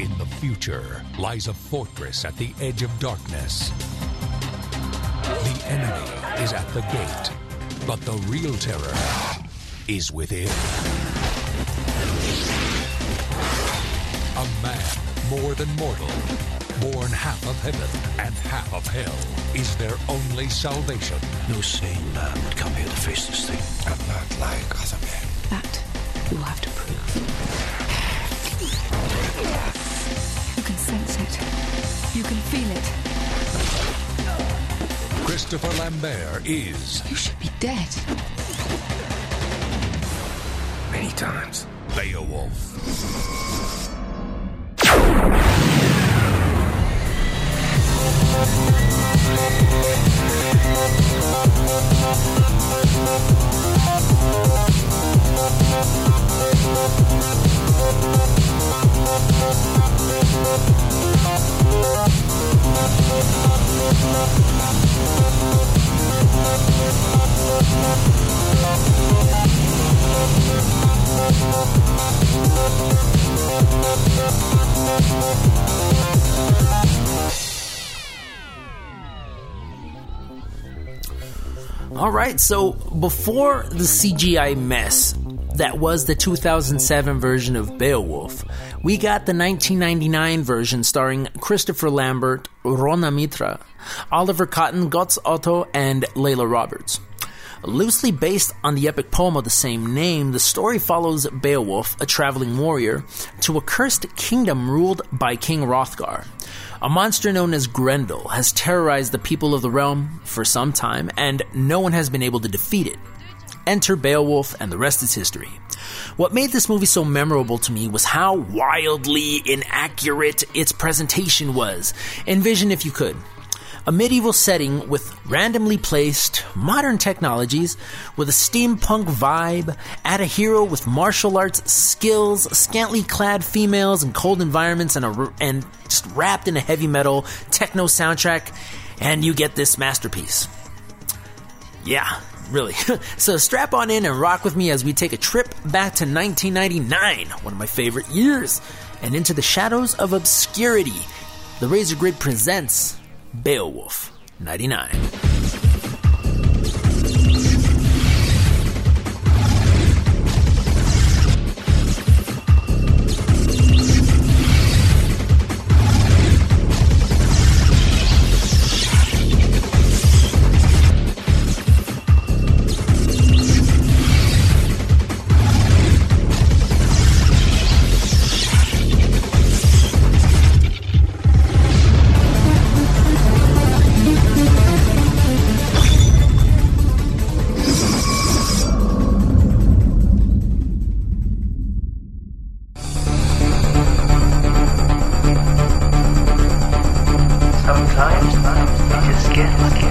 In the future lies a fortress at the edge of darkness. The enemy is at the gate, but the real terror is within. A man more than mortal, born half of heaven and half of hell, is their only salvation. No sane man would come here to face this thing. I'm not like other men. That you will have to prove. Sense it. You can feel it. Christopher Lambert is You should be dead. Many times. Beowulf. All right, so before the CGI mess that was the 2007 version of Beowulf, we got the 1999 version starring Christopher Lambert, Rona Mitra, Oliver Cotton, Götz Otto, and Layla Roberts. Loosely based on the epic poem of the same name, the story follows Beowulf, a traveling warrior, to a cursed kingdom ruled by King Hrothgar. A monster known as Grendel has terrorized the people of the realm for some time, and no one has been able to defeat it. Enter Beowulf, and the rest is history. What made this movie so memorable to me was how wildly inaccurate its presentation was. Envision if you could a medieval setting with randomly placed modern technologies with a steampunk vibe, add a hero with martial arts skills, scantily clad females in cold environments, and, a, and just wrapped in a heavy metal techno soundtrack, and you get this masterpiece. Yeah, really. so strap on in and rock with me as we take a trip back to 1999, one of my favorite years, and into the shadows of obscurity. The Razorgrid presents Beowulf 99. Sometimes you just get lucky.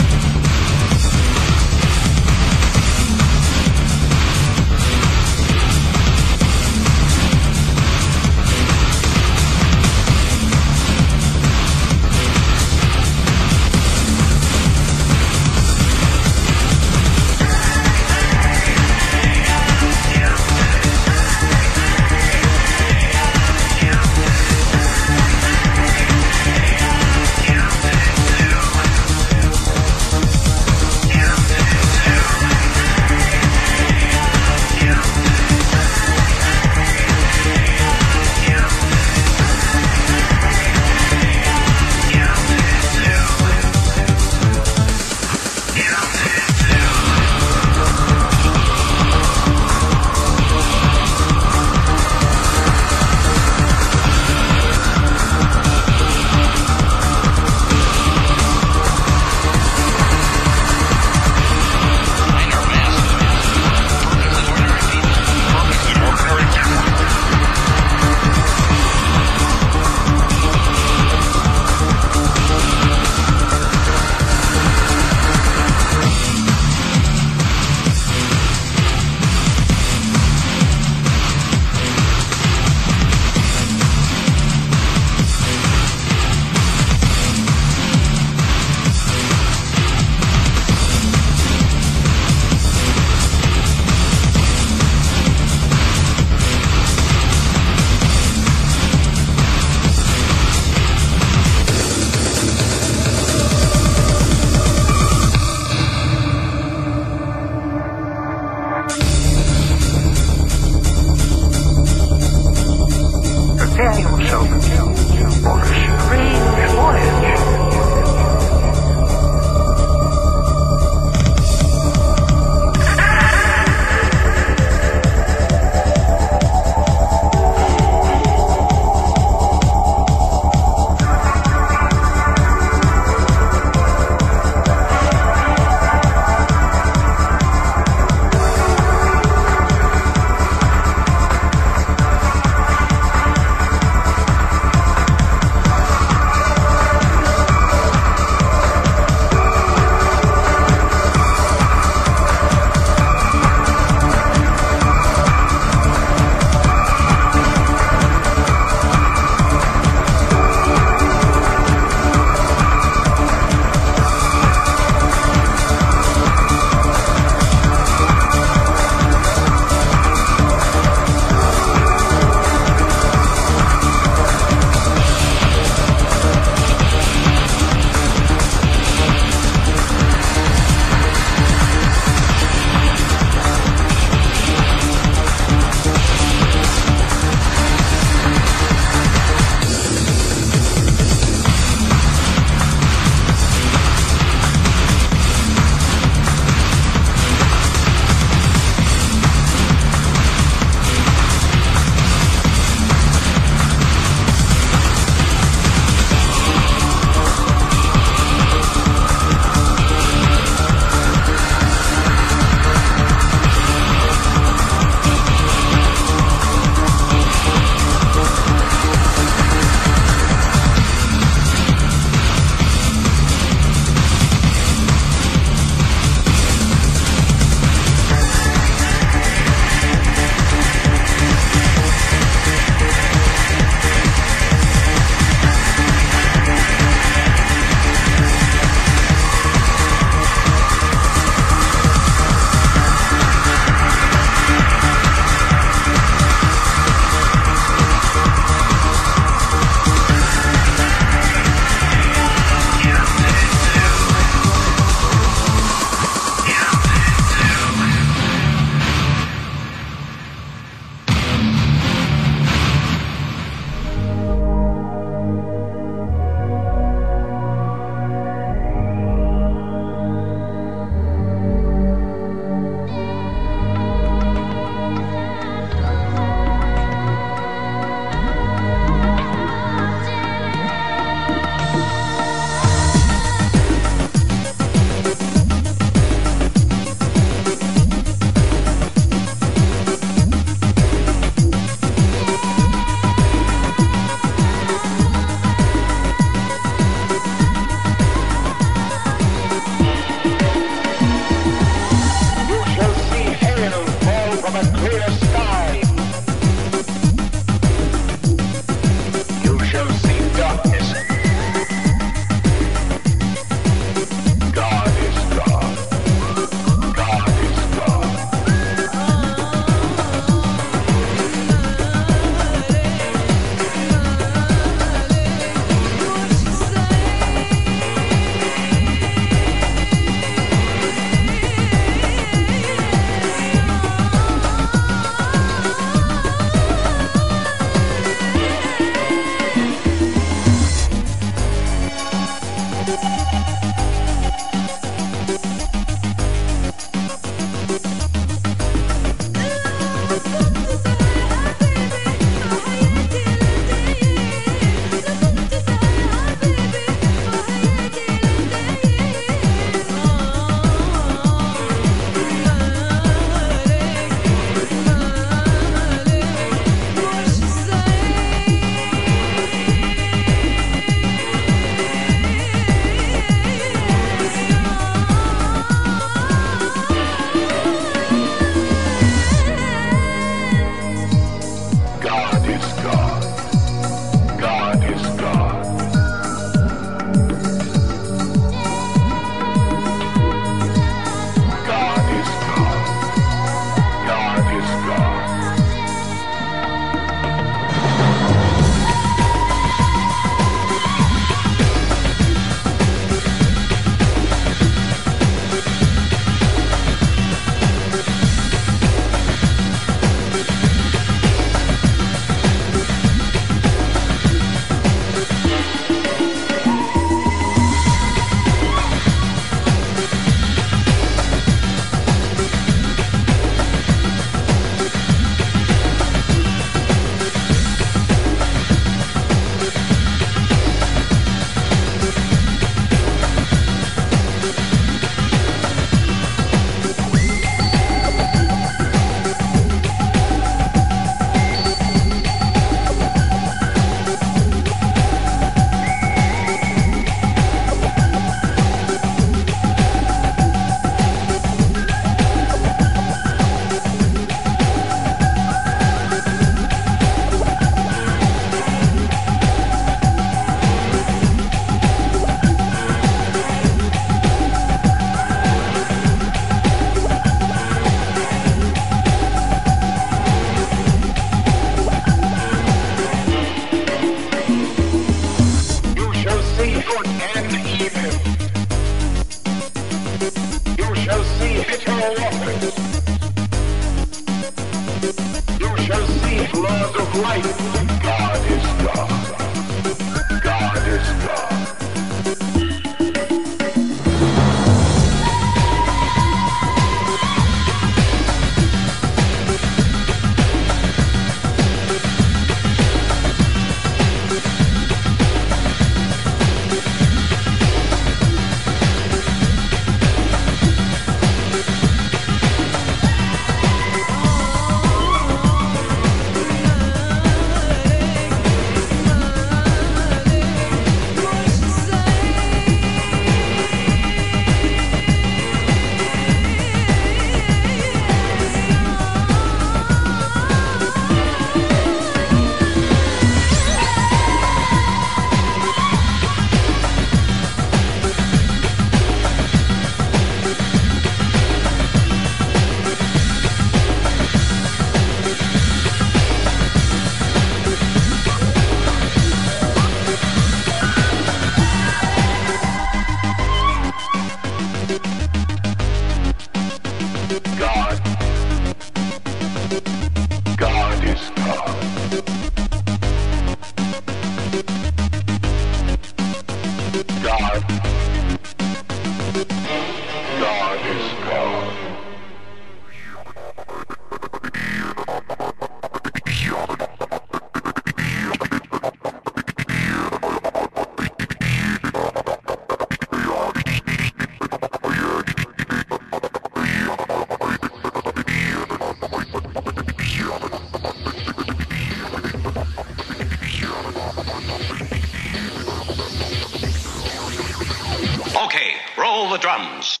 Drums.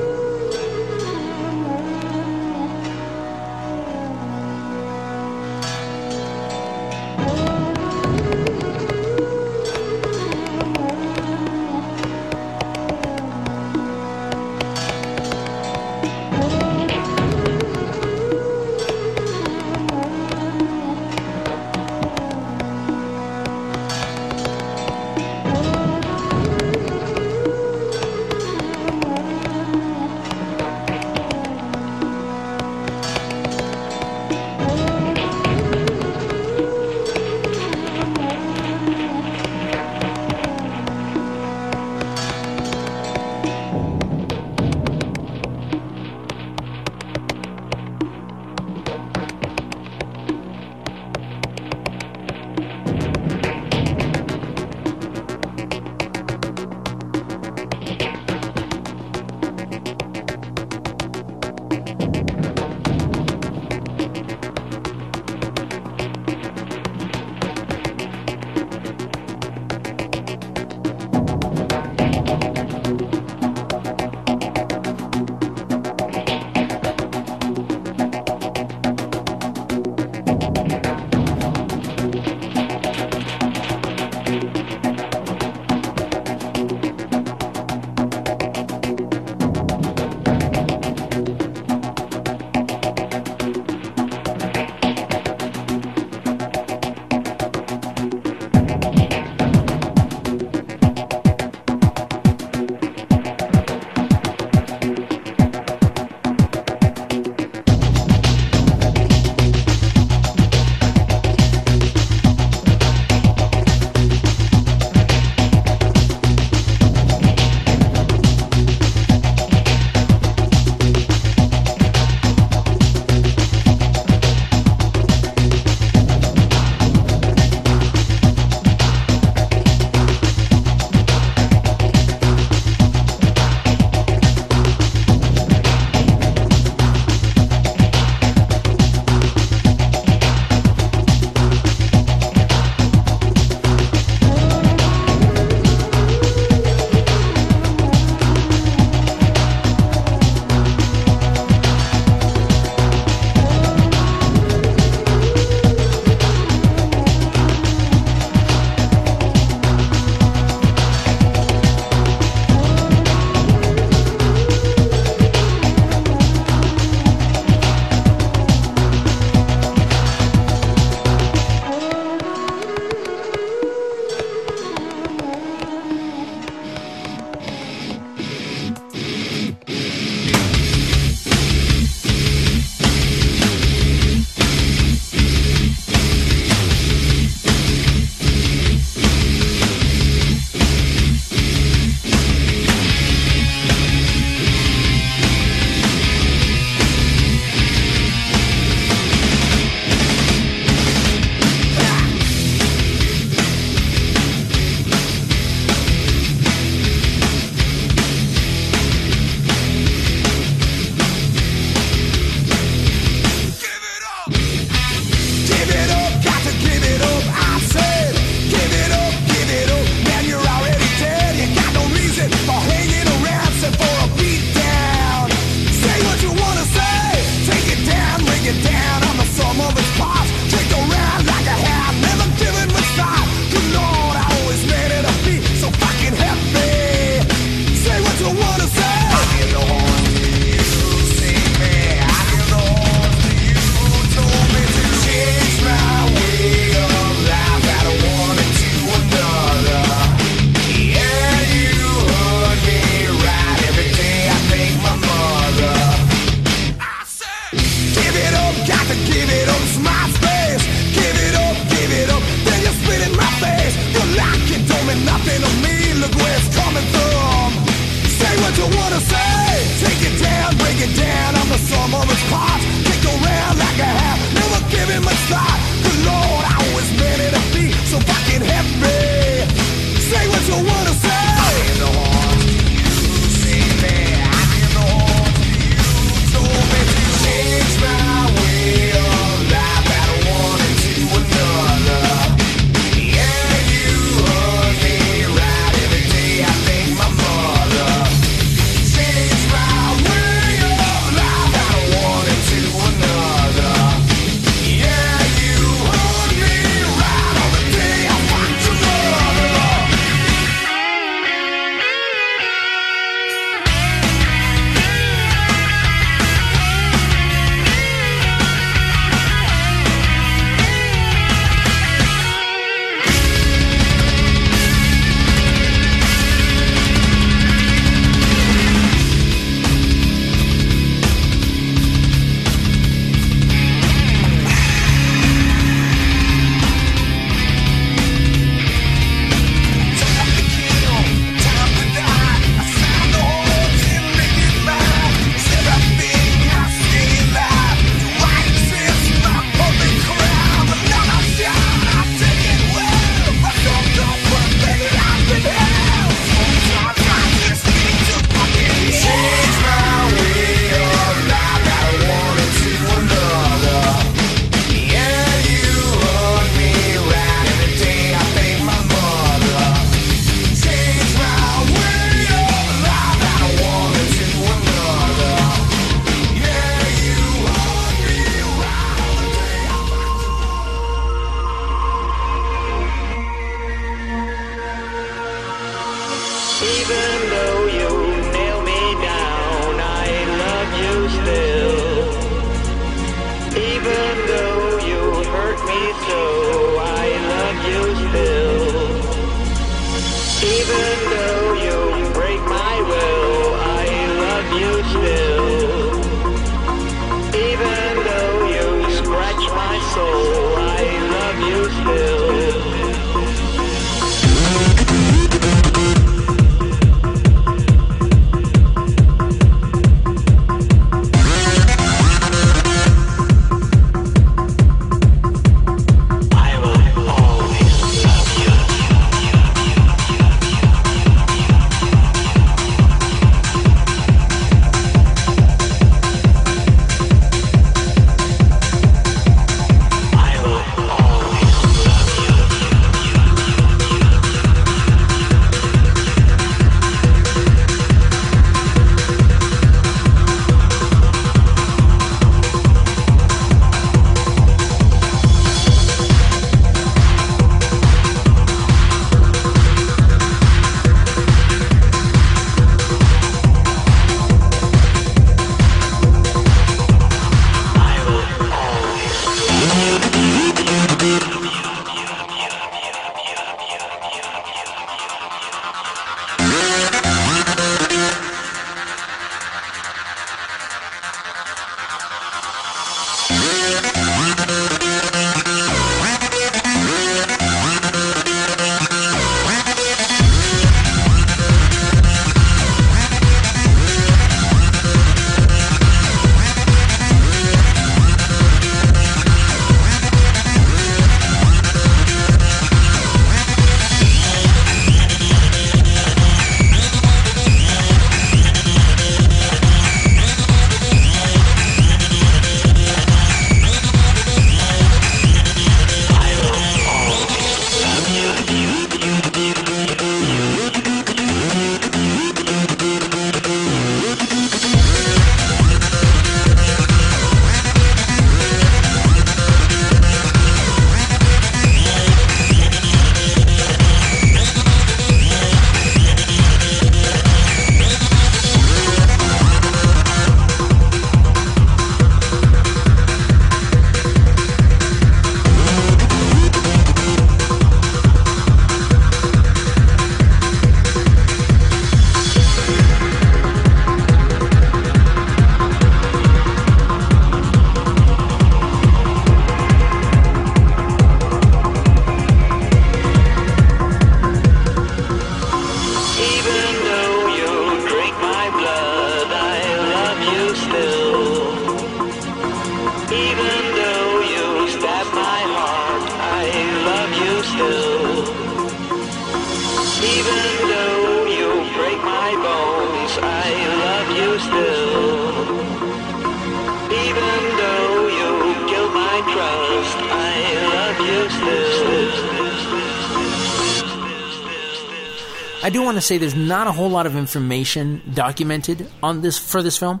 To say there's not a whole lot of information documented on this for this film,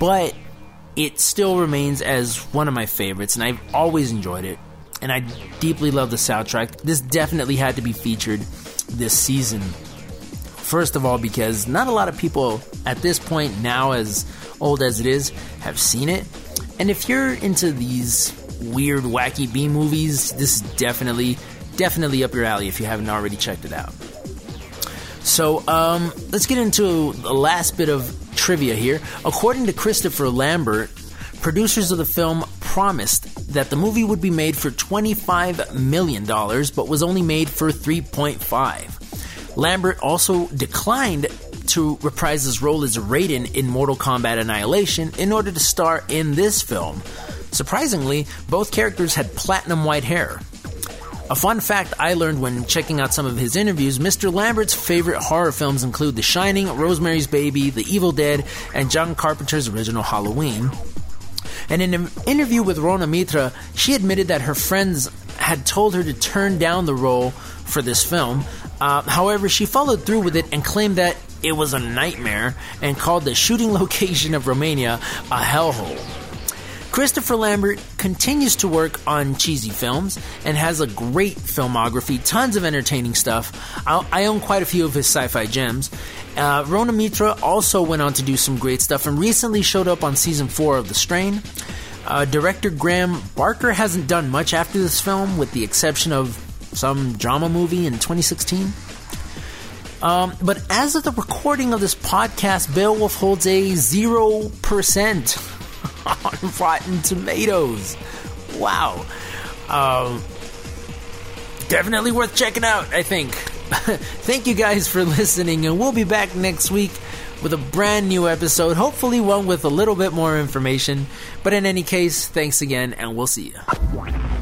but it still remains as one of my favorites, and I've always enjoyed it. And I deeply love the soundtrack. This definitely had to be featured this season. First of all, because not a lot of people at this point, now as old as it is, have seen it. And if you're into these weird, wacky B movies, this is definitely, definitely up your alley if you haven't already checked it out. So um, let's get into the last bit of trivia here. According to Christopher Lambert, producers of the film promised that the movie would be made for $25 million, but was only made for 3.5. Lambert also declined to reprise his role as Raiden in Mortal Kombat Annihilation in order to star in this film. Surprisingly, both characters had platinum white hair. A fun fact I learned when checking out some of his interviews Mr. Lambert's favorite horror films include The Shining, Rosemary's Baby, The Evil Dead, and John Carpenter's original Halloween. And in an interview with Rona Mitra, she admitted that her friends had told her to turn down the role for this film. Uh, however, she followed through with it and claimed that it was a nightmare and called the shooting location of Romania a hellhole. Christopher Lambert continues to work on cheesy films and has a great filmography, tons of entertaining stuff. I, I own quite a few of his sci fi gems. Uh, Rona Mitra also went on to do some great stuff and recently showed up on season 4 of The Strain. Uh, director Graham Baker hasn't done much after this film, with the exception of some drama movie in 2016. Um, but as of the recording of this podcast, Beowulf holds a 0% on Rotten Tomatoes. Wow. Um, definitely worth checking out, I think. Thank you guys for listening, and we'll be back next week with a brand new episode, hopefully one with a little bit more information. But in any case, thanks again, and we'll see you.